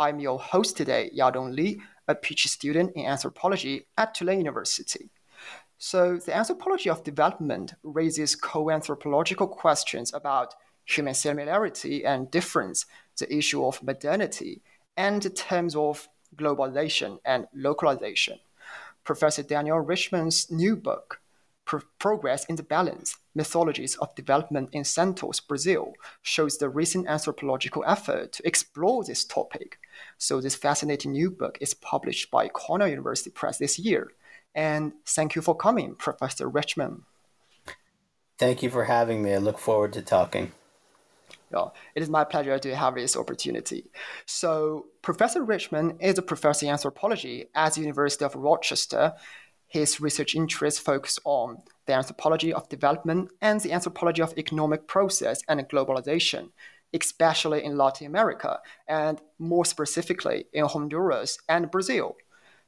I'm your host today, Yadong Li, a PhD student in anthropology at Tulane University. So, the anthropology of development raises co anthropological questions about human similarity and difference, the issue of modernity, and the terms of globalization and localization. Professor Daniel Reichman's new book, Pro- Progress in the Balance Mythologies of Development in Santos, Brazil, shows the recent anthropological effort to explore this topic. So, this fascinating new book is published by Cornell University Press this year. And thank you for coming, Professor Reichman. Thank you for having me. I look forward to talking. Yeah, it is my pleasure to have this opportunity. So, Professor Reichman is a professor in anthropology at the University of Rochester. His research interests focus on the anthropology of development and the anthropology of economic process and globalization, especially in Latin America, and more specifically in Honduras and Brazil.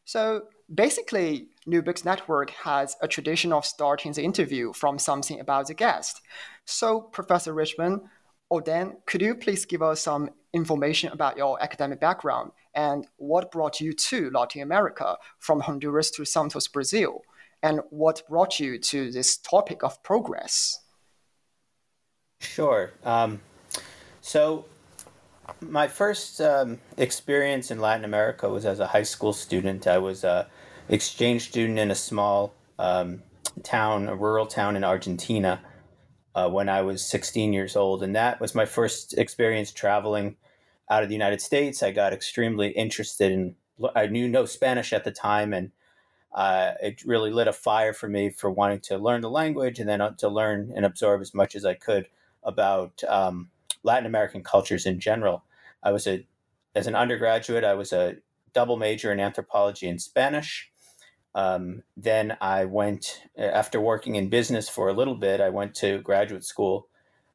So, basically, New Books Network has a tradition of starting the interview from something about the guest. So, Professor Reichman, or Dan, could you please give us some information about your academic background and what brought you to Latin America from Honduras to Santos, Brazil? And what brought you to this topic of progress? Sure. Um, so, my first um, experience in Latin America was as a high school student. I was a exchange student in a small um, town, a rural town in Argentina, uh, when I was 16 years old, and that was my first experience traveling out of the United States. I got extremely interested in. I knew no Spanish at the time, and uh, it really lit a fire for me for wanting to learn the language and then uh, to learn and absorb as much as I could about um, Latin American cultures in general. I was a as an undergraduate, I was a double major in anthropology and Spanish. Um, then I went, after working in business for a little bit, I went to graduate school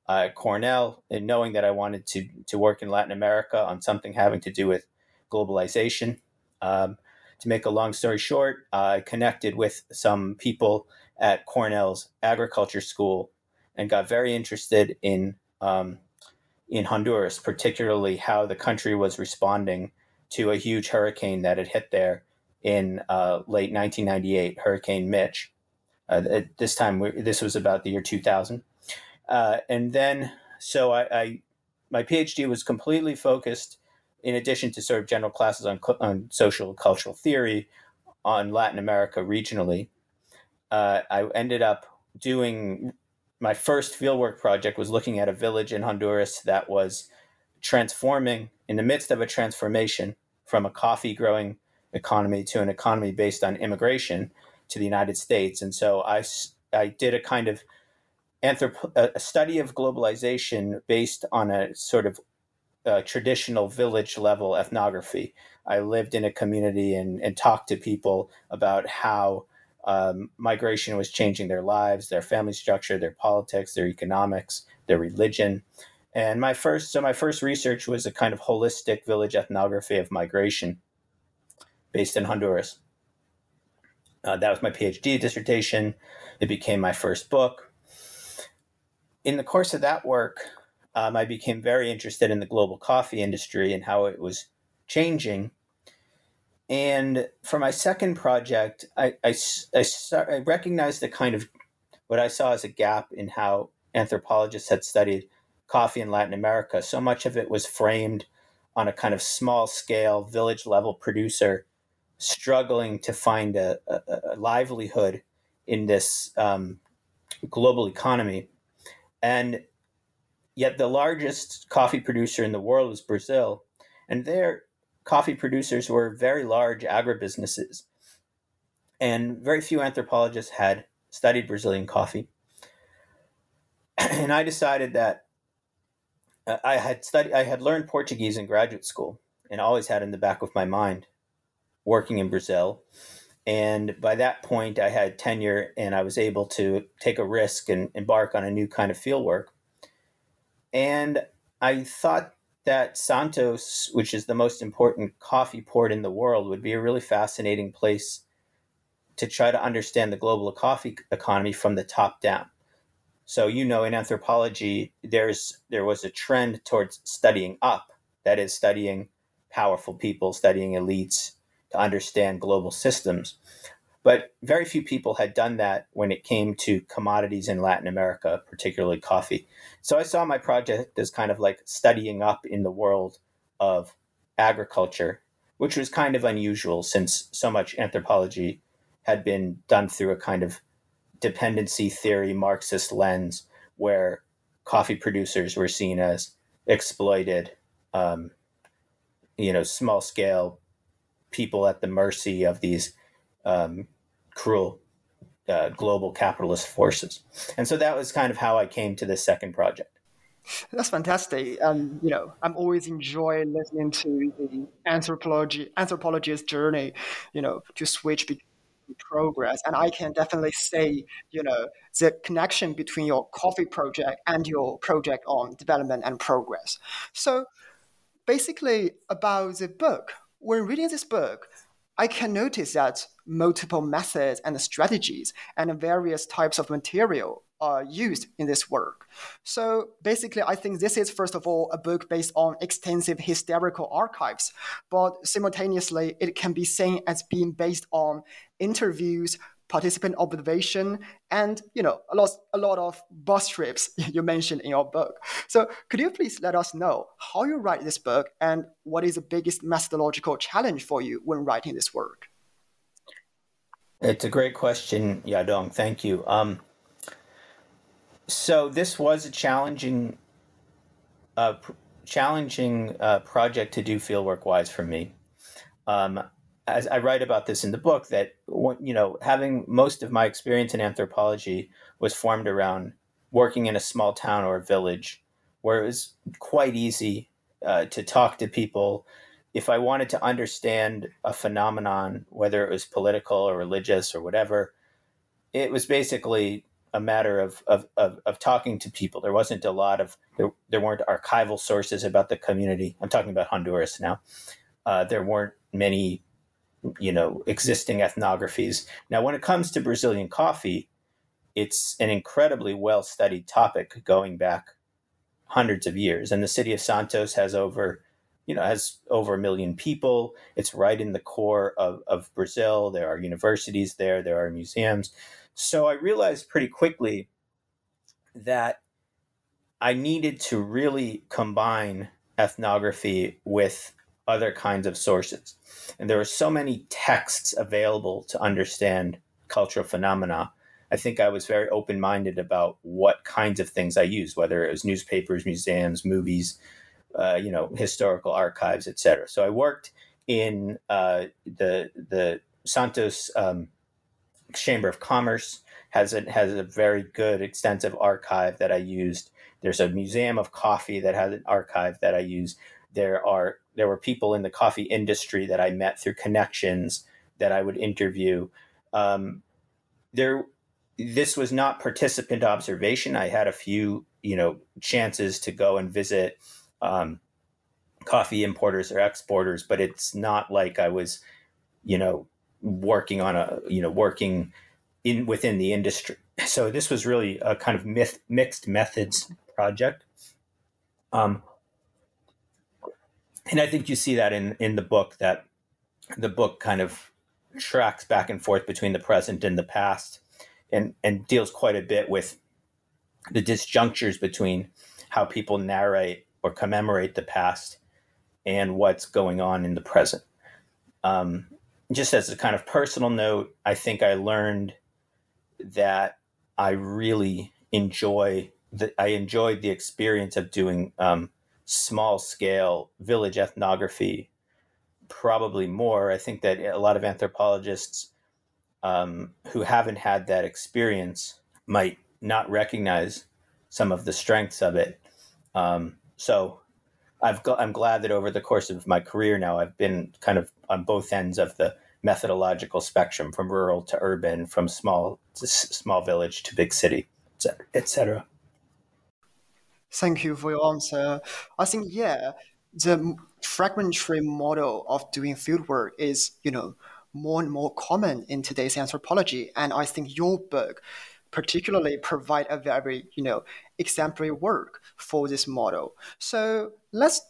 uh, at Cornell, and knowing that I wanted to to work in Latin America on something having to do with globalization. Um, to make a long story short, I connected with some people at Cornell's agriculture school and got very interested in um, in Honduras, particularly how the country was responding to a huge hurricane that had hit there in uh, late 1998, Hurricane Mitch. Uh, at this time, this was about the year 2000. Uh, and then, so I, I, my PhD was completely focused, in addition to sort of general classes on, on social cultural theory, on Latin America regionally. Uh, I ended up doing my first fieldwork project was looking at a village in Honduras that was transforming in the midst of a transformation from a coffee growing economy to an economy based on immigration to the United States. And so I, I did a kind of anthrop- a study of globalization based on a sort of uh, traditional village level ethnography. I lived in a community and, and talked to people about how um, migration was changing their lives, their family structure, their politics, their economics, their religion. And my first, so my first research was a kind of holistic village ethnography of migration based in Honduras. Uh, that was my PhD dissertation. It became my first book. In the course of that work, um, I became very interested in the global coffee industry and how it was changing and for my second project, I, I, I, I recognized the kind of what I saw as a gap in how anthropologists had studied coffee in Latin America, so much of it was framed on a kind of small scale, village level producer struggling to find a, a, a livelihood in this um, global economy. And yet, the largest coffee producer in the world is Brazil. And their coffee producers were very large agribusinesses. And very few anthropologists had studied Brazilian coffee. and I decided that uh, I had studied, I had learned Portuguese in graduate school and always had in the back of my mind working in Brazil. And by that point, I had tenure and I was able to take a risk and embark on a new kind of field work. And I thought that Santos, which is the most important coffee port in the world, would be a really fascinating place to try to understand the global coffee economy from the top down. So you know, in anthropology, there's there was a trend towards studying up, that is, studying powerful people, studying elites to understand global systems. But very few people had done that when it came to commodities in Latin America, particularly coffee. So I saw my project as kind of like studying up in the world of agriculture, which was kind of unusual since so much anthropology had been done through a kind of dependency theory Marxist lens where coffee producers were seen as exploited, um, you know, small scale people at the mercy of these um, cruel uh, global capitalist forces. And so that was kind of how I came to this second project. That's fantastic. Um, you know, I'm always enjoying listening to the anthropology anthropologist's journey. You know, to switch between progress. And I can definitely say, you know, the connection between your coffee project and your project on development and progress. So basically about the book, when reading this book, I can notice that multiple methods and strategies and various types of material are used in this work. So basically, I think this is, first of all, a book based on extensive historical archives, but simultaneously, it can be seen as being based on interviews, participant observation, and you know a lot, a lot of bus trips you mentioned in your book. So could you please let us know how you write this book and what is the biggest methodological challenge for you when writing this work? It's a great question, Yadong. Thank you. Um, so this was a challenging, uh, pr- challenging uh, project to do fieldwork wise for me. Um, as I write about this in the book, that you know, having most of my experience in anthropology was formed around working in a small town or village, where it was quite easy uh, to talk to people. If I wanted to understand a phenomenon, whether it was political or religious or whatever, it was basically a matter of, of, of, of, talking to people. There wasn't a lot of, there, there weren't archival sources about the community. I'm talking about Honduras now. Uh, there weren't many, you know, existing ethnographies. Now, when it comes to Brazilian coffee, it's an incredibly well studied topic going back hundreds of years. And the city of Santos has over, you know, has over a million people. It's right in the core of, of Brazil. There are universities there, there are museums. So I realized pretty quickly that I needed to really combine ethnography with other kinds of sources. And there were so many texts available to understand cultural phenomena. I think I was very open minded about what kinds of things I used, whether it was newspapers, museums, movies, uh, you know, historical archives, etc. So I worked in uh, the the Santos um, Chamber of Commerce has a, has a very good extensive archive that I used. There's a museum of coffee that has an archive that I use. There are there were people in the coffee industry that I met through connections that I would interview. Um, there, this was not participant observation. I had a few you know chances to go and visit um, coffee importers or exporters, but it's not like I was you know working on a you know working in within the industry. So this was really a kind of myth, mixed methods project. Um, and I think you see that in in the book that the book kind of tracks back and forth between the present and the past and and deals quite a bit with the disjunctures between how people narrate or commemorate the past and what's going on in the present. Um, just as a kind of personal note, I think I learned that I really enjoy that I enjoyed the experience of doing um, small scale village ethnography probably more. I think that a lot of anthropologists um, who haven't had that experience might not recognize some of the strengths of it. Um, so I've got, I'm glad that over the course of my career now, I've been kind of on both ends of the methodological spectrum, from rural to urban, from small to small village to big city, etc. Thank you for your answer. I think yeah, the fragmentary model of doing fieldwork is you know more and more common in today's anthropology, and I think your book particularly provide a very you know exemplary work for this model. So let's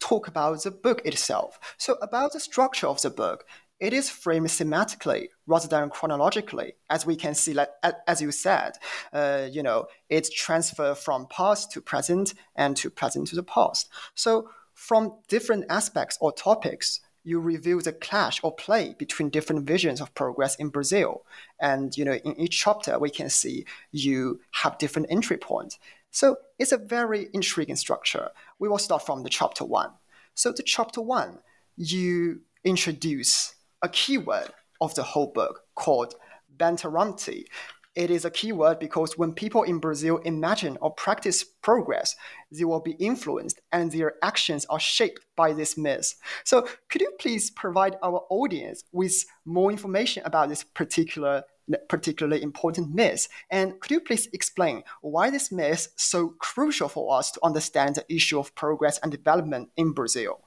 talk about the book itself. So about the structure of the book, it is framed thematically rather than chronologically, as we can see, like, as you said, uh, you know, it's transfer from past to present and to present to the past. So from different aspects or topics, you reveal the clash or play between different visions of progress in Brazil. And you know, in each chapter, we can see you have different entry points. So it's a very intriguing structure. We will start from the chapter one. So the chapter one, you introduce a keyword of the whole book called Bandeirante. It is a keyword because when people in Brazil imagine or practice progress, they will be influenced and their actions are shaped by this myth. So, could you please provide our audience with more information about this particular particularly important myth. And could you please explain why this myth is so crucial for us to understand the issue of progress and development in Brazil?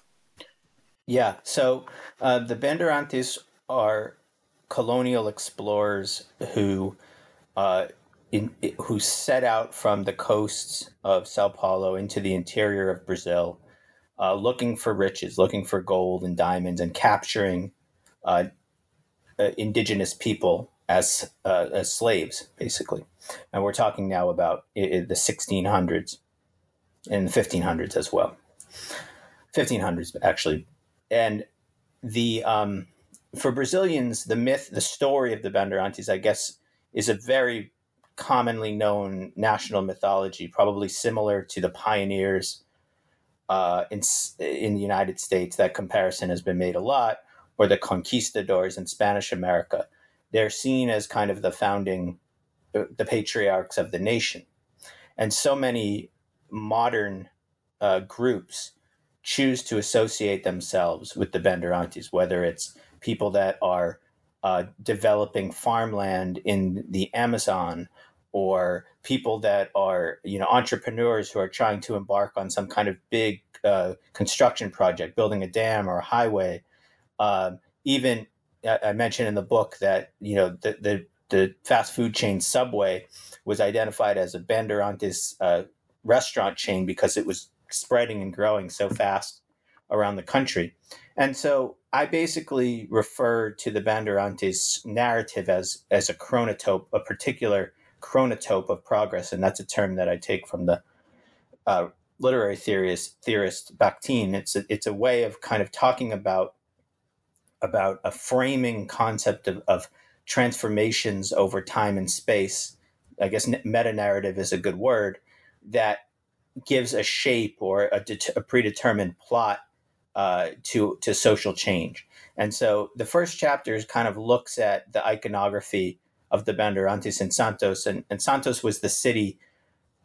Yeah, so uh, the Bandeirantes are colonial explorers who uh, in, who set out from the coasts of Sao Paulo into the interior of Brazil, uh, looking for riches, looking for gold and diamonds, and capturing uh, uh indigenous people as uh, as slaves, basically. And we're talking now about the 1600s and the 1500s as well. 1500s actually, and the um, for Brazilians, the myth, the story of the Bandeirantes, I guess, is a very commonly known national mythology, probably similar to the pioneers uh, in in the United States. That comparison has been made a lot, or the conquistadors in Spanish America they're seen as kind of the founding, uh, the patriarchs of the nation. And so many modern uh, groups choose to associate themselves with the Bandeirantes, whether it's people that are uh, developing farmland in the Amazon or people that are you know entrepreneurs who are trying to embark on some kind of big uh, construction project building a dam or a highway. Uh, even I mentioned in the book that you know the the, the fast food chain Subway was identified as a Bandeirantes uh, restaurant chain because it was spreading and growing so fast around the country. And so I basically refer to the Bandeirantes narrative as as a chronotope, a particular chronotope of progress, and that's a term that I take from the uh, literary theorist theorist Bakhtin. It's a, it's a way of kind of talking about about a framing concept of, of transformations over time and space. I guess meta narrative is a good word that gives a shape or a, a predetermined plot uh, to to social change. And so the first chapter kind of looks at the iconography of the Bandeirantes in Santos, and, and Santos was the city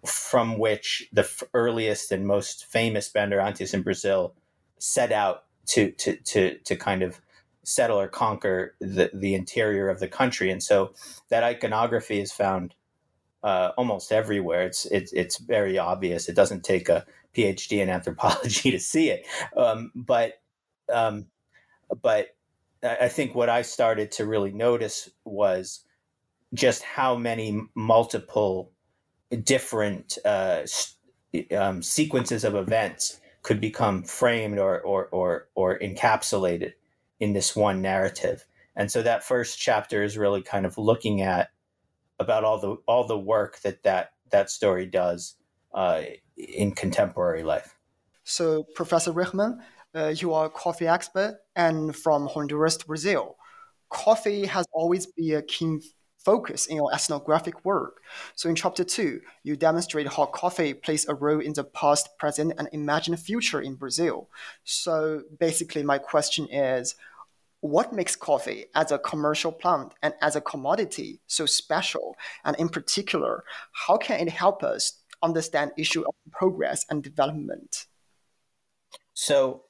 from which the earliest and most famous Bandeirantes in Brazil set out to to to to kind of settle or conquer the, the interior of the country. And so that iconography is found uh, almost everywhere. It's, it's, it's very obvious. It doesn't take a PhD in anthropology to see it. Um, but, um, but I think what I started to really notice was just how many multiple different uh, um, sequences of events could become framed or, or, or, or encapsulated in this one narrative. And so that first chapter is really kind of looking at about all the all the work that that that story does uh, in contemporary life. So, Professor Reichman, uh, you are a coffee expert and from Honduras to Brazil. Coffee has always been a key focus in your ethnographic work. So, in chapter two, you demonstrate how coffee plays a role in the past, present, and imagined future in Brazil. So, basically, my question is what makes coffee as a commercial plant and as a commodity so special? And in particular, how can it help us understand issue of progress and development? So,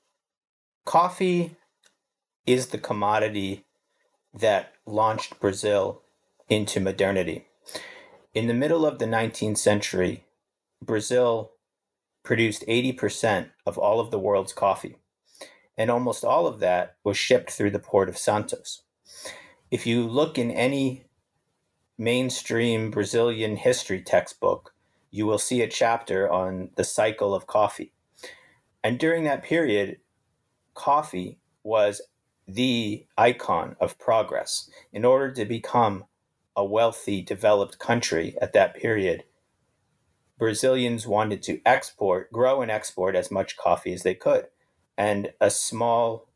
coffee is the commodity that launched Brazil into modernity. In the middle of the 19th century, Brazil produced 80% of all of the world's coffee and almost all of that was shipped through the port of Santos. If you look in any mainstream Brazilian history textbook, you will see a chapter on the cycle of coffee. And during that period, coffee was the icon of progress. In order to become a wealthy, developed country at that period, Brazilians wanted to export, grow and export as much coffee as they could and a small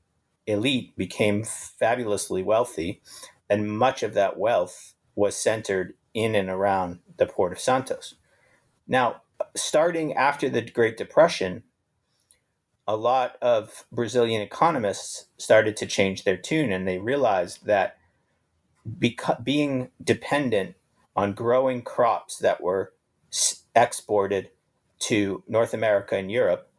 elite became fabulously wealthy, and much of that wealth was centered in and around the port of Santos. Now, starting after the Great Depression, a lot of Brazilian economists started to change their tune and they realized that beca- being dependent on growing crops that were exported to North America and Europe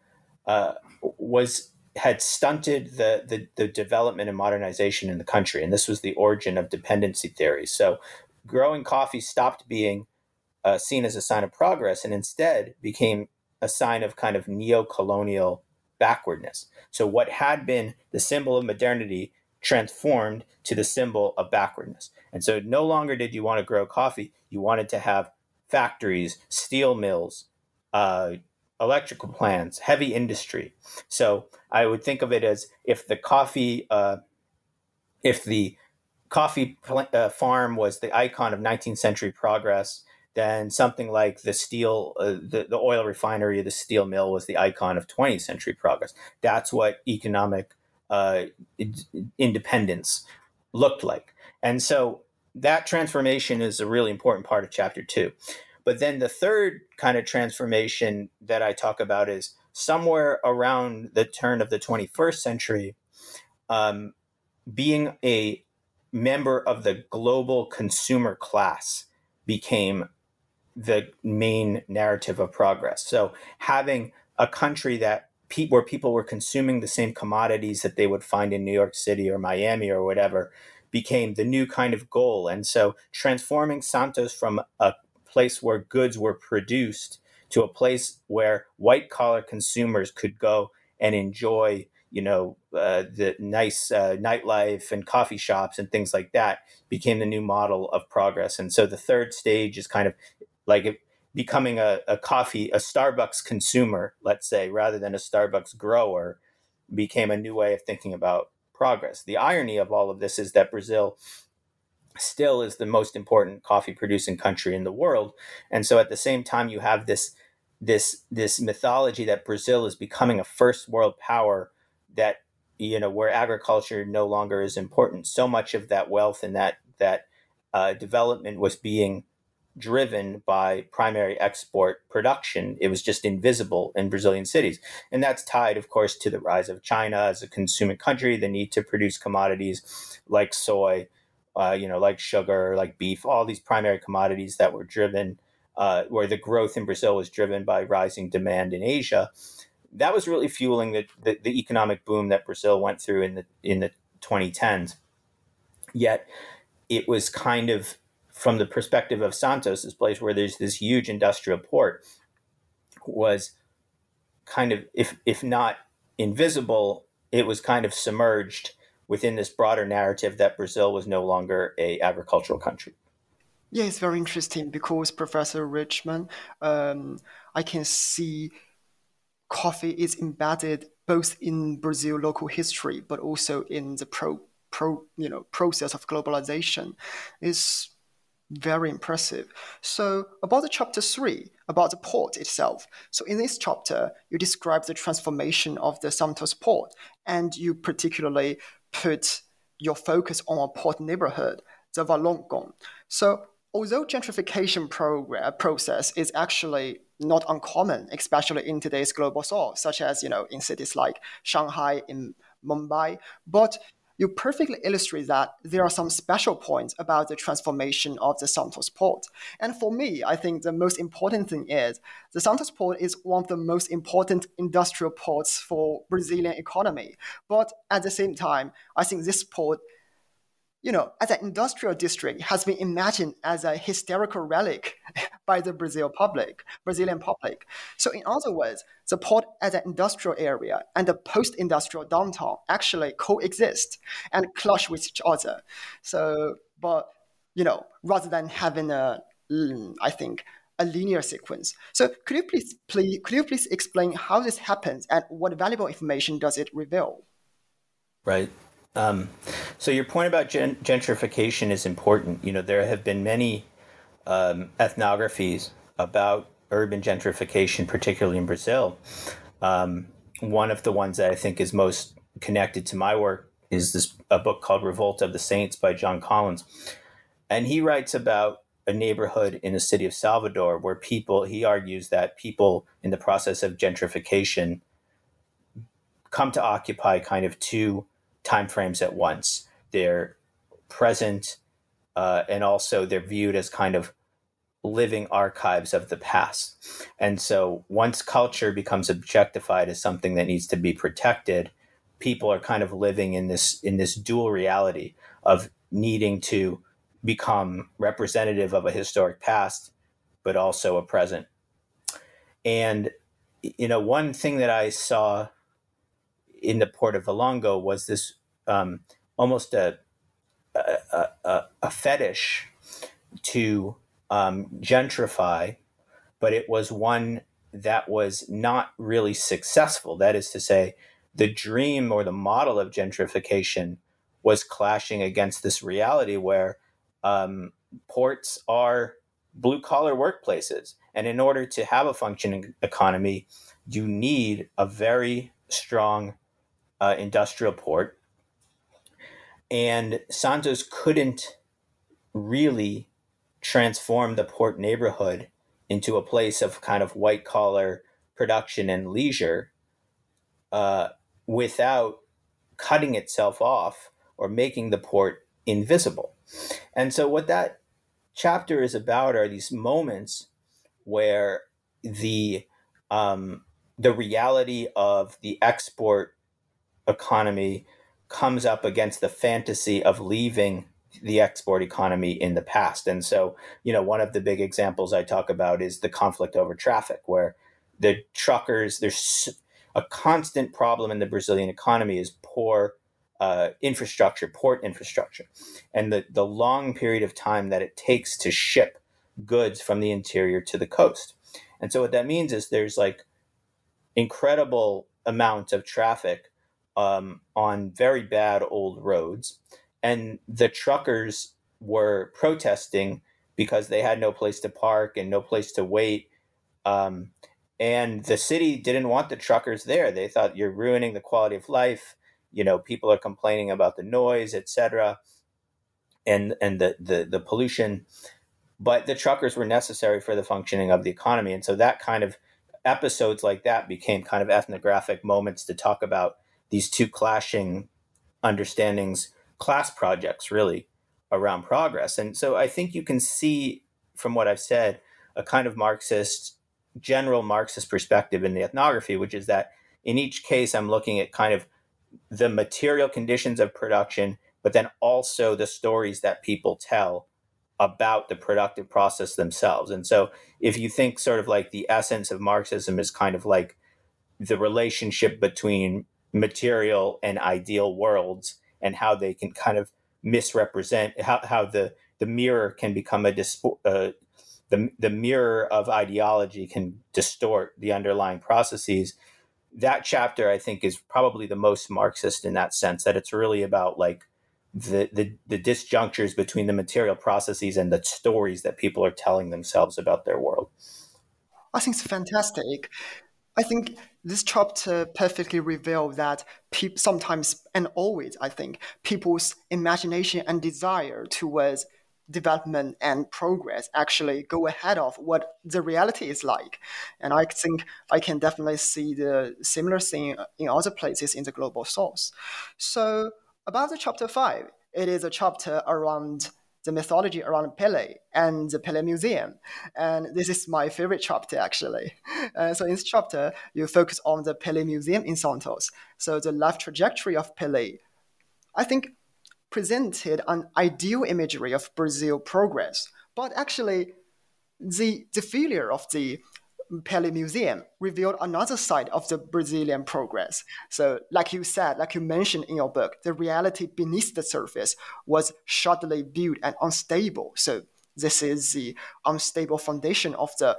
uh, was had stunted the, the, the development and modernization in the country, and this was the origin of dependency theory. So, growing coffee stopped being uh, seen as a sign of progress, and instead became a sign of kind of neo-colonial backwardness. So, what had been the symbol of modernity transformed to the symbol of backwardness. And so, no longer did you want to grow coffee; you wanted to have factories, steel mills, uh, electrical plants, heavy industry. So I would think of it as if the coffee, uh, if the coffee pl- uh, farm was the icon of 19th century progress, then something like the steel, uh, the, the oil refinery, the steel mill was the icon of 20th century progress. That's what economic uh, independence looked like. And so that transformation is a really important part of chapter two. But then the third kind of transformation that I talk about is somewhere around the turn of the 21st century, um, being a member of the global consumer class became the main narrative of progress. So having a country that pe- where people were consuming the same commodities that they would find in New York City or Miami or whatever became the new kind of goal. And so transforming Santos from a place where goods were produced to a place where white collar consumers could go and enjoy you know uh, the nice uh, nightlife and coffee shops and things like that became the new model of progress and so the third stage is kind of like becoming a, a coffee a starbucks consumer let's say rather than a starbucks grower became a new way of thinking about progress the irony of all of this is that brazil still is the most important coffee producing country in the world. And so at the same time you have this this this mythology that Brazil is becoming a first world power that you know where agriculture no longer is important. So much of that wealth and that that uh, development was being driven by primary export production. It was just invisible in Brazilian cities. And that's tied, of course, to the rise of China as a consuming country, the need to produce commodities like soy, uh, you know, like sugar, like beef, all these primary commodities that were driven, uh, where the growth in Brazil was driven by rising demand in Asia. That was really fueling the, the, the economic boom that Brazil went through in the in the 2010s. Yet, it was kind of from the perspective of Santos, this place where there's this huge industrial port, was kind of if if not invisible, it was kind of submerged within this broader narrative that Brazil was no longer a agricultural country. Yeah, it's very interesting because Professor Reichman, um, I can see coffee is embedded both in Brazil local history, but also in the pro, pro you know process of globalization. Is Very impressive. So, about the chapter three, about the port itself. So, in this chapter, you describe the transformation of the Santos port, and you particularly put your focus on a port neighborhood, the Valongo. So, although gentrification program, process is actually not uncommon, especially in today's global south, such as you know in cities like Shanghai, in Mumbai, but you perfectly illustrate that there are some special points about the transformation of the Santos port. And for me, I think the most important thing is the Santos port is one of the most important industrial ports for Brazilian economy. But at the same time, I think this port you know, as an industrial district, has been imagined as a historical relic by the Brazil public, Brazilian public. So, in other words, the port as an industrial area and the post-industrial downtown actually coexist and clash with each other. So, but you know, rather than having a, mm, think, a linear sequence. So, could you please, please, could you please explain how this happens and what valuable information does it reveal? Right. Um, so your point about gen- gentrification is important. You know, there have been many um, ethnographies about urban gentrification, particularly in Brazil. Um, one of the ones that I think is most connected to my work is this a book called Revolt of the Saints by John Collins, and he writes about a neighborhood in the city of Salvador where people. He argues that people in the process of gentrification come to occupy kind of two timeframes at once. They're present, uh, and also they're viewed as kind of living archives of the past. And so once culture becomes objectified as something that needs to be protected, people are kind of living in this in this dual reality of needing to become representative of a historic past but also a present. And you know, one thing that I saw in the port of Valongo was this um, almost a, a, a, a fetish to um, gentrify, but it was one that was not really successful. That is to say, the dream or the model of gentrification was clashing against this reality where um, ports are blue collar workplaces. And in order to have a functioning economy, you need a very strong uh, industrial port. And Santos couldn't really transform the port neighborhood into a place of kind of white collar production and leisure uh, without cutting itself off or making the port invisible. And so, what that chapter is about are these moments where the um, the reality of the export economy comes up against the fantasy of leaving the export economy in the past. And so, you know, one of the big examples I talk about is the conflict over traffic, where the truckers, there's a constant problem in the Brazilian economy is poor uh, infrastructure, port infrastructure, and the, the long period of time that it takes to ship goods from the interior to the coast. And so, what that means is there's like incredible amount of traffic um, on very bad old roads and the truckers were protesting because they had no place to park and no place to wait. Um, and the city didn't want the truckers there. They thought you're ruining the quality of life. You know, people are complaining about the noise, etc., and and the, the the pollution. But the truckers were necessary for the functioning of the economy, and so that kind of episodes like that became kind of ethnographic moments to talk about these two clashing understandings class projects really around progress. And so I think you can see from what I've said a kind of Marxist, general Marxist perspective in the ethnography, which is that in each case I'm looking at kind of the material conditions of production, but then also the stories that people tell about the productive process themselves. And so if you think sort of like the essence of Marxism is kind of like the relationship between material and ideal worlds and how they can kind of misrepresent how, how the the mirror can become a dispo- uh, the the mirror of ideology can distort the underlying processes. That chapter, I think, is probably the most Marxist in that sense. That it's really about like the, the the disjunctures between the material processes and the stories that people are telling themselves about their world. I think it's fantastic. I think this chapter perfectly reveals that pe- sometimes and always, I think, people's imagination and desire towards development and progress actually go ahead of what the reality is like. And I think I can definitely see the similar thing in other places in the global south. So about the chapter five, it is a chapter around the mythology around Pele and the Pele Museum. And this is my favorite chapter, actually. Uh, so in this chapter, you focus on the Pele Museum in Santos. So the life trajectory of Pele, I think, presented an ideal imagery of Brazil progress. But actually, the, the failure of the Pele Museum revealed another side of the Brazilian progress. So, like you said, like you mentioned in your book, the reality beneath the surface was shoddily built and unstable. So, this is the unstable foundation of the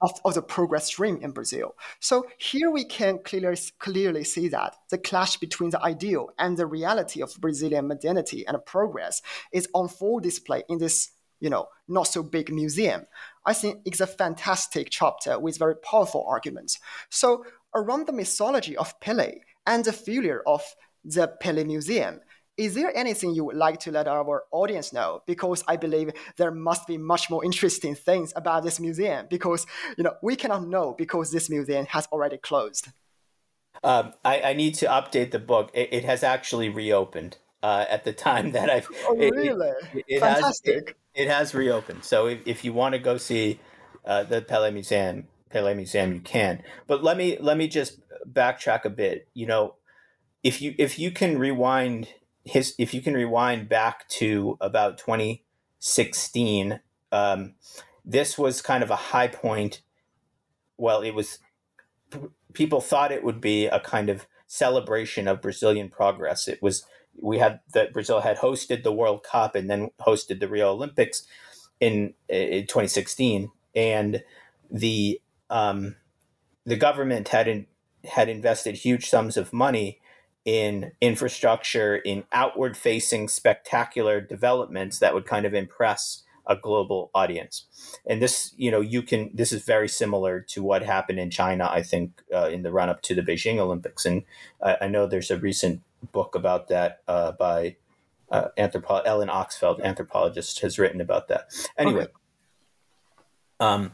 of, of the progress stream in Brazil. So here we can clearly clearly see that the clash between the ideal and the reality of Brazilian modernity and progress is on full display in this you know, not so big museum. I think it's a fantastic chapter with very powerful arguments. So around the mythology of Pele and the failure of the Pele Museum, is there anything you would like to let our audience know? Because I believe there must be much more interesting things about this museum because you know we cannot know because this museum has already closed. Um, I, I, need to update the book. It, it has actually reopened uh, at the time that I've. Oh, really? It, it Fantastic. Has, it has reopened. So if, if you want to go see uh, the Pele Museum, Pele Museum, you can. But let me let me just backtrack a bit. You know, if you if you can rewind his if you can rewind back to about 2016, um, this was kind of a high point. Well, it was people thought it would be a kind of celebration of Brazilian progress. It was we had that Brazil had hosted the World Cup and then hosted the Rio Olympics in, in 2016, and the um, the government had in, had invested huge sums of money in infrastructure, in outward facing spectacular developments that would kind of impress a global audience. And this, you know, you can, this is very similar to what happened in China, I think, uh, in the run up to the Beijing Olympics. And I, I know there's a recent book about that uh, by uh, anthropo- Ellen Oxfeld, anthropologist, has written about that. Anyway, okay. um,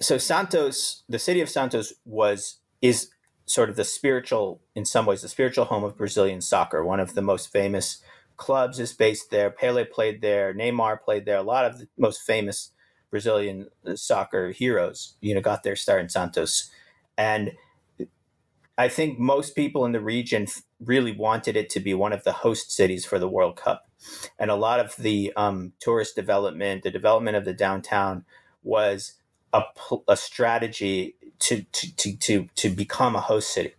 so Santos, the city of Santos, was is sort of the spiritual, in some ways, the spiritual home of Brazilian soccer. One of the most famous clubs is based there. Pele played there. Neymar played there. A lot of the most famous Brazilian soccer heroes, you know, got their start in Santos, and I think most people in the region really wanted it to be one of the host cities for the World Cup. And a lot of the um, tourist development, the development of the downtown was a, a strategy to, to, to, to, to become a host city.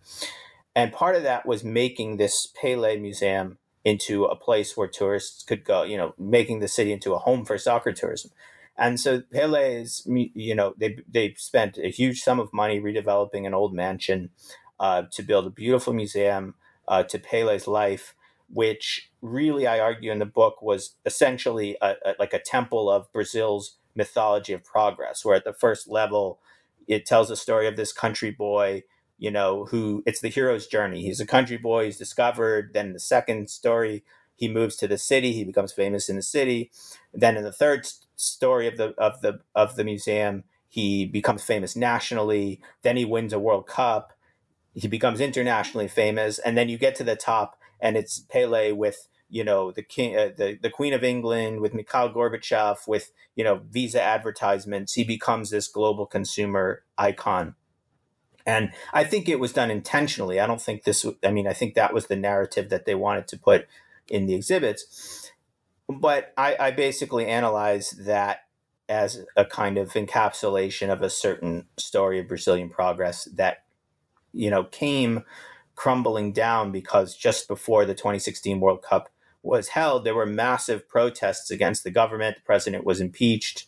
And part of that was making this Pele Museum into a place where tourists could go, you know, making the city into a home for soccer tourism. And so Pele is, you know, they, they spent a huge sum of money redeveloping an old mansion uh, to build a beautiful museum uh, to Pele's life, which really, I argue in the book, was essentially a, a, like a temple of Brazil's mythology of progress, where at the first level, it tells a story of this country boy you know, who it's the hero's journey. He's a country boy, he's discovered. Then the second story, he moves to the city, he becomes famous in the city. Then in the third story of the of the of the museum, he becomes famous nationally. Then he wins a World Cup he becomes internationally famous, and then you get to the top, and it's Pele with you know the king, uh, the the Queen of England, with Mikhail Gorbachev, with you know Visa advertisements. He becomes this global consumer icon, and I think it was done intentionally. I don't think this. I mean, I think that was the narrative that they wanted to put in the exhibits. But I, I basically analyze that as a kind of encapsulation of a certain story of Brazilian progress that you know, came crumbling down because just before the 2016 World Cup was held, there were massive protests against the government. The president was impeached.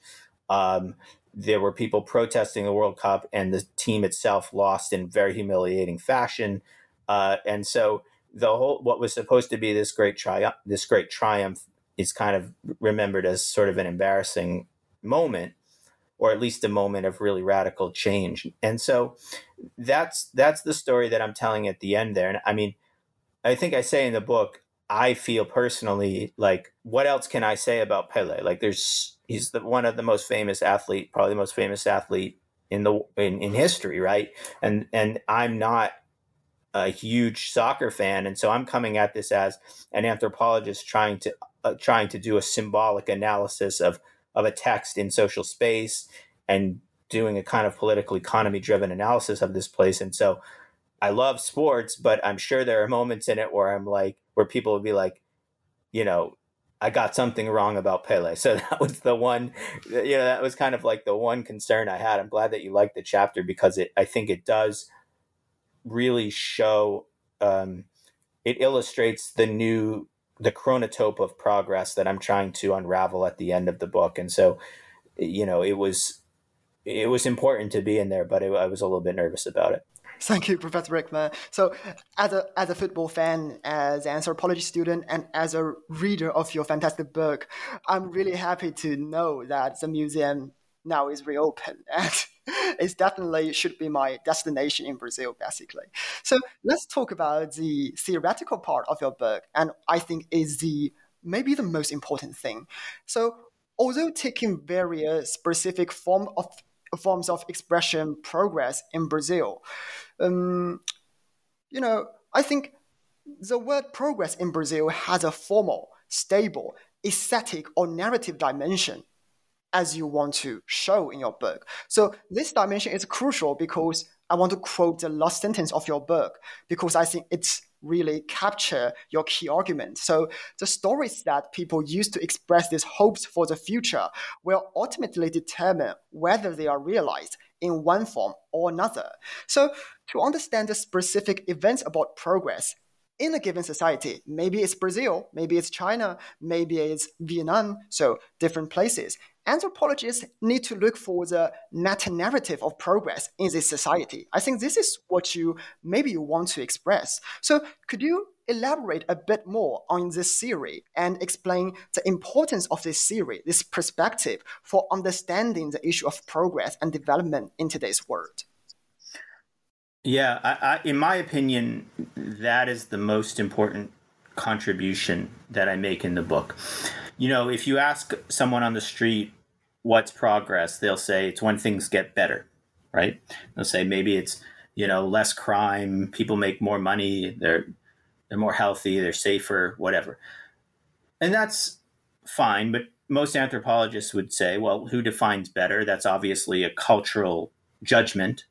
Um, there were people protesting the World Cup, and the team itself lost in very humiliating fashion. Uh, and so the whole what was supposed to be this great triumph this great triumph is kind of remembered as sort of an embarrassing moment or at least a moment of really radical change. And so that's that's the story that i'm telling at the end there. And i mean i think i say in the book i feel personally like what else can i say about pele? Like there's he's the one of the most famous athlete probably the most famous athlete in the in, in history right? And and i'm not a huge soccer fan, and so I'm coming at this as an anthropologist trying to uh, trying to do a symbolic analysis of of a text in social space and doing a kind of political economy driven analysis of this place. And so I love sports, but I'm sure there are moments in it where I'm like, where people will be like, you know, I got something wrong about Pele. So that was the one, you know, that was kind of like the one concern I had. I'm glad that you liked the chapter because it, I think it does really show um, it illustrates the new the chronotope of progress that I'm trying to unravel at the end of the book. And so, you know, it was it was important to be in there, but it, I was a little bit nervous about it. Thank you, Professor Reichman. So, as a as a football fan, as an anthropology student, and as a reader of your fantastic book, I'm really happy to know that the museum now is reopened and it definitely should be my destination in Brazil, basically. So let's talk about the theoretical part of your book, and I think is the maybe the most important thing. So although taking various specific form of forms of expression progress in Brazil, um, you know, I think the word progress in Brazil has a formal, stable, aesthetic, or narrative dimension as you want to show in your book. So this dimension is crucial because I want to quote the last sentence of your book because I think it's really capture your key argument. So the stories that people use to express these hopes for the future will ultimately determine whether they are realized in one form or another. So to understand the specific events about progress, in a given society. Maybe it's Brazil, maybe it's China, maybe it's Vietnam, so different places anthropologists need to look for the meta narrative of progress in this society. I think this is what you maybe you want to express. So, could you elaborate a bit more on this theory and explain the importance of this theory, this perspective, for understanding the issue of progress and development in today's world? Yeah, I, I, in my opinion, that is the most important contribution that I make in the book. You know, if you ask someone on the street what's progress, they'll say it's when things get better, right? They'll say maybe it's you know less crime, people make more money, they're they're more healthy, they're safer, whatever, and that's fine. But most anthropologists would say, well, who defines better? That's obviously a cultural judgment.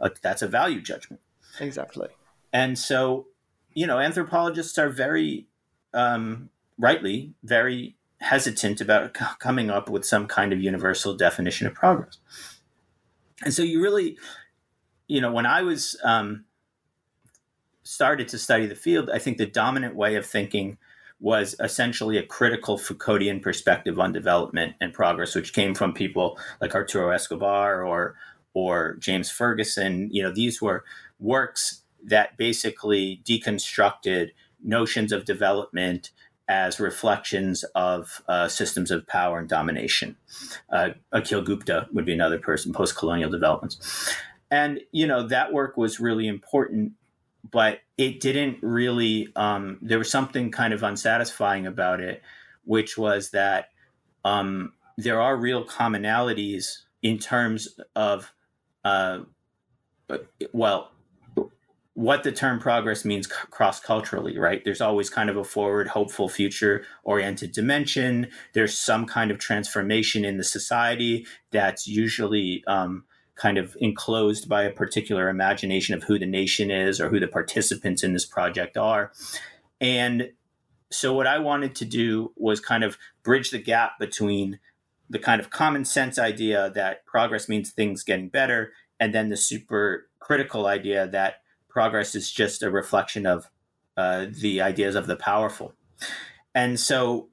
Uh, that's a value judgment. Exactly. And so, you know, anthropologists are very um, rightly very hesitant about c- coming up with some kind of universal definition of progress. And so you really, you know, when I was um, started to study the field, I think the dominant way of thinking was essentially a critical Foucauldian perspective on development and progress, which came from people like Arturo Escobar or or James Ferguson. You know, these were works that basically deconstructed notions of development as reflections of uh, systems of power and domination. Uh, Akhil Gupta would be another person, post colonial developments. And, you know, that work was really important, but it didn't really, um, there was something kind of unsatisfying about it, which was that um, there are real commonalities in terms of, uh, well, what the term progress means cross culturally, right? There's always kind of a forward, hopeful, future oriented dimension. There's some kind of transformation in the society that's usually um, kind of enclosed by a particular imagination of who the nation is or who the participants in this project are. And so, what I wanted to do was kind of bridge the gap between the kind of common sense idea that progress means things getting better and then the super critical idea that progress is just a reflection of uh, the ideas of the powerful. And so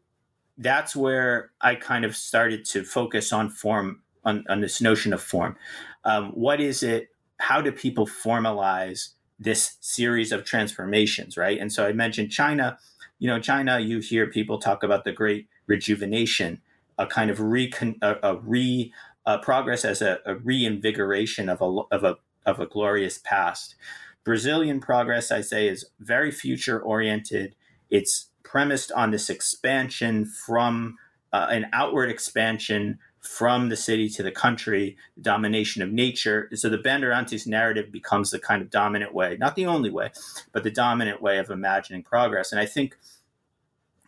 that's where I kind of started to focus on form, on, on this notion of form. Um, what is it? How do people formalize this series of transformations, right? And so I mentioned China. You know, China, you hear people talk about the great rejuvenation, a kind of recon, a, a re uh, progress as a, a, reinvigoration of a of a of a glorious past. Brazilian progress, I say, is very future oriented. It's premised on this expansion from uh, an outward expansion from the city to the country, the domination of nature. So the Bandeirantes narrative becomes the kind of dominant way, not the only way, but the dominant way of imagining progress. And I think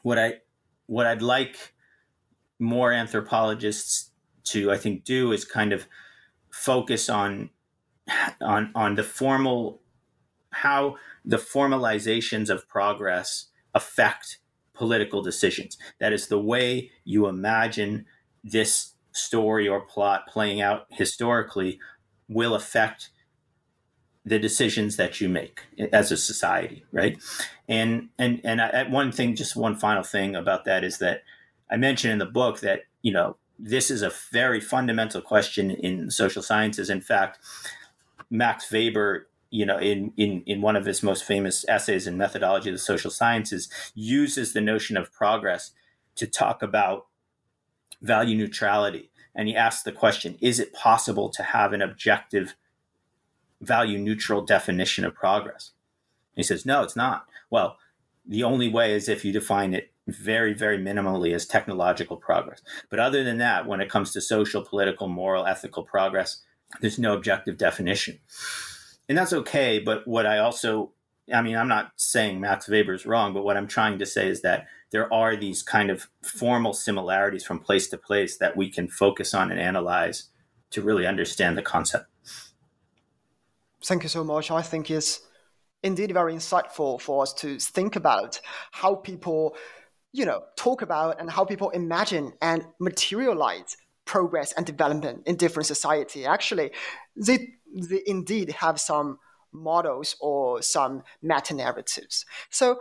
what I what I'd like more anthropologists to I think do is kind of focus on on on the formal how the formalizations of progress affect political decisions. That is the way you imagine this story or plot playing out historically will affect the decisions that you make as a society, right? And and and I, one thing, just one final thing about that is that I mentioned in the book that you know this is a very fundamental question in social sciences. In fact, Max Weber, you know, in in in one of his most famous essays in methodology of the social sciences, uses the notion of progress to talk about value neutrality. And he asks the question Is it possible to have an objective value neutral definition of progress? And he says, No, it's not. Well, the only way is if you define it very, very minimally as technological progress. But other than that, when it comes to social, political, moral, ethical progress, there's no objective definition. And that's okay. But what I also, I mean, I'm not saying Max Weber is wrong, but what I'm trying to say is that there are these kind of formal similarities from place to place that we can focus on and analyze to really understand the concept. Thank you so much. I think it's indeed very insightful for us to think about how people, you know, talk about and how people imagine and materialize progress and development in different society. Actually, they, they indeed have some models or some meta narratives. So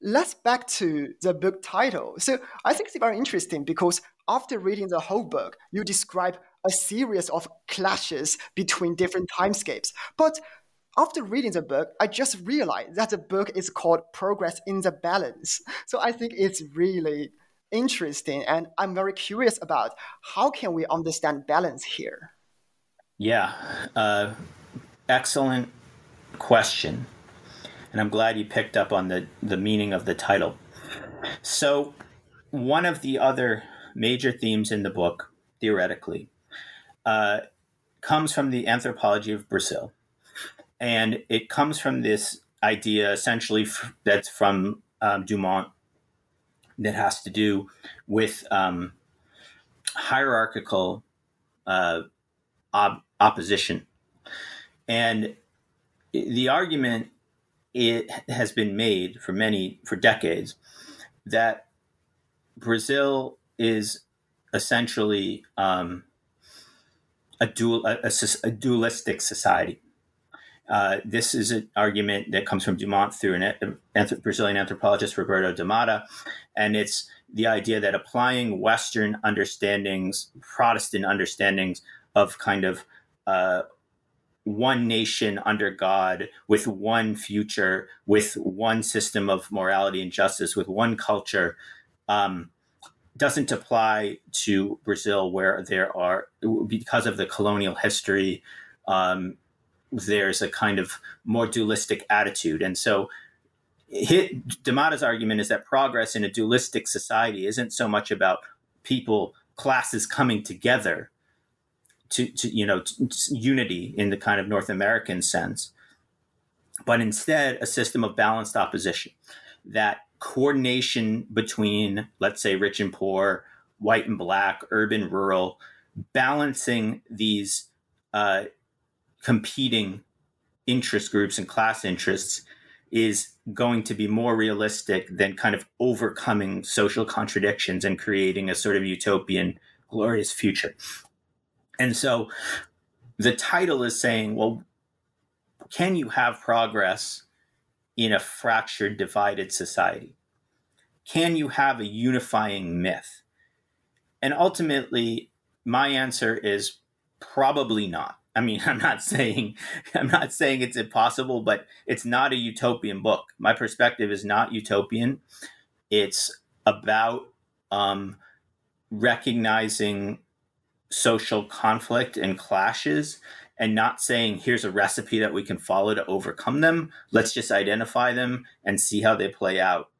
let's back to the book title. So I think it's very interesting because after reading the whole book, you describe a series of clashes between different timescapes. But after reading the book, I just realized that the book is called Progress in the Balance. So I think it's really interesting and I'm very curious about how can we understand balance here? Yeah, uh, excellent question and I'm glad you picked up on the, the meaning of the title. So, one of the other major themes in the book, theoretically, uh, comes from the anthropology of Brazil. And it comes from this idea essentially f- that's from um, Dumont that has to do with um, hierarchical uh, op- opposition. And the argument it has been made for many for decades that Brazil is essentially um, a dual a, a, a dualistic society. Uh, this is an argument that comes from Dumont through an Brazilian anthropologist Roberto DaMatta, and it's the idea that applying Western understandings, Protestant understandings of kind of uh, one nation under God, with one future, with one system of morality and justice, with one culture, um, doesn't apply to Brazil, where there are, because of the colonial history, um, there's a kind of more dualistic attitude. And so, hit, argument is that progress in a dualistic society isn't so much about people, classes coming together to, to you know to, to unity in the kind of North American sense, but instead a system of balanced opposition. That coordination between let's say rich and poor, white and black, urban, rural, balancing these uh, competing interest groups and class interests is going to be more realistic than kind of overcoming social contradictions and creating a sort of utopian glorious future and so the title is saying, well, can you have progress in a fractured, divided society? Can you have a unifying myth? And ultimately, my answer is probably not. I mean, I'm not saying I'm not saying it's impossible, but it's not a utopian book. My perspective is not utopian. It's about um, recognizing social conflict and clashes and not saying here's a recipe that we can follow to overcome them. Let's just identify them and see how they play out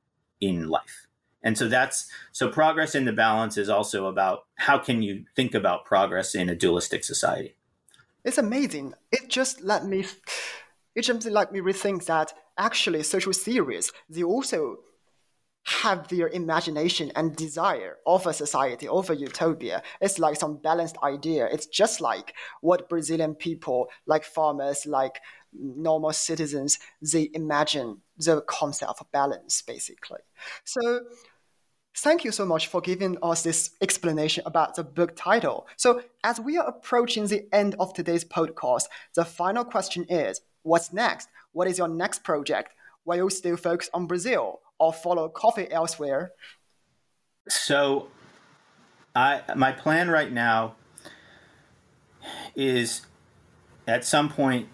in life. And so that's so progress in the balance is also about how can you think about progress in a dualistic society. It's amazing. It just let me it just let me rethink that actually social theories they also have their imagination and desire of a society, of a utopia. It's like some balanced idea. It's just like what Brazilian people, like farmers, like normal citizens, they imagine the concept of balance, basically. So thank you so much for giving us this explanation about the book title. So as we are approaching the end of today's podcast, the final question is, what's next? What is your next project? Will you still focus on Brazil? or follow coffee elsewhere? So, I my plan right now is at some point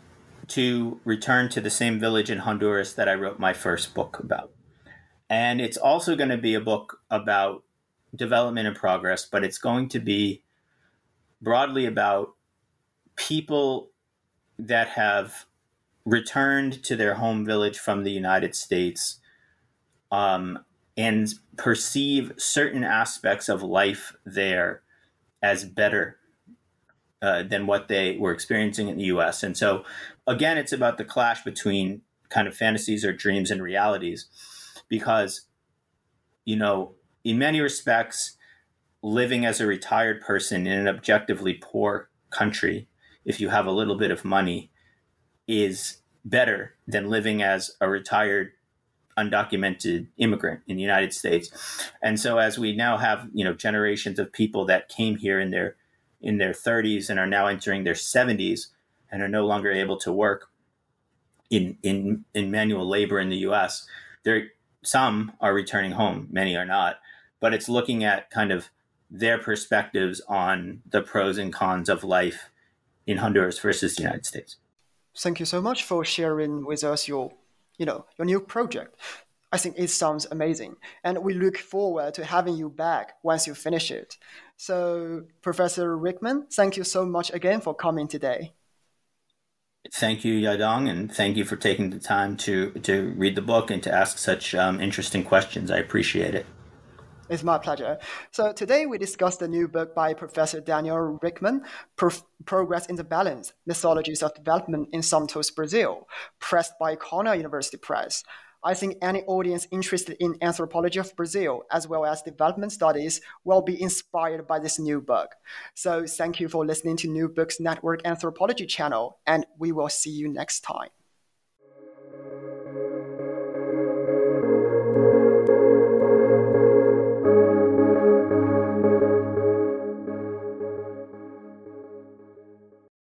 to return to the same village in Honduras that I wrote my first book about. And it's also going to be a book about development and progress, but it's going to be broadly about people that have returned to their home village from the United States um, and perceive certain aspects of life there as better uh, than what they were experiencing in the US. And so, again, it's about the clash between kind of fantasies or dreams and realities because, you know, in many respects, living as a retired person in an objectively poor country, if you have a little bit of money, is better than living as a retired undocumented immigrant in the United States. And so as we now have, you know, generations of people that came here in their in their 30s and are now entering their 70s and are no longer able to work in in in manual labor in the US, there some are returning home, many are not, but it's looking at kind of their perspectives on the pros and cons of life in Honduras versus the United States. Thank you so much for sharing with us your you know, your new project. I think it sounds amazing. And we look forward to having you back once you finish it. So, Professor Reichman, thank you so much again for coming today. Thank you, Yadong, and thank you for taking the time to, to read the book and to ask such um, interesting questions. I appreciate it. It's my pleasure. So today we discussed the new book by Professor Daniel Reichman, Pro- Progress in the Balance, Mythologies of Development in Santos, Brazil, pressed by Cornell University Press. I think any audience interested in anthropology of Brazil as well as development studies will be inspired by this new book. So thank you for listening to New Books Network Anthropology channel, and we will see you next time.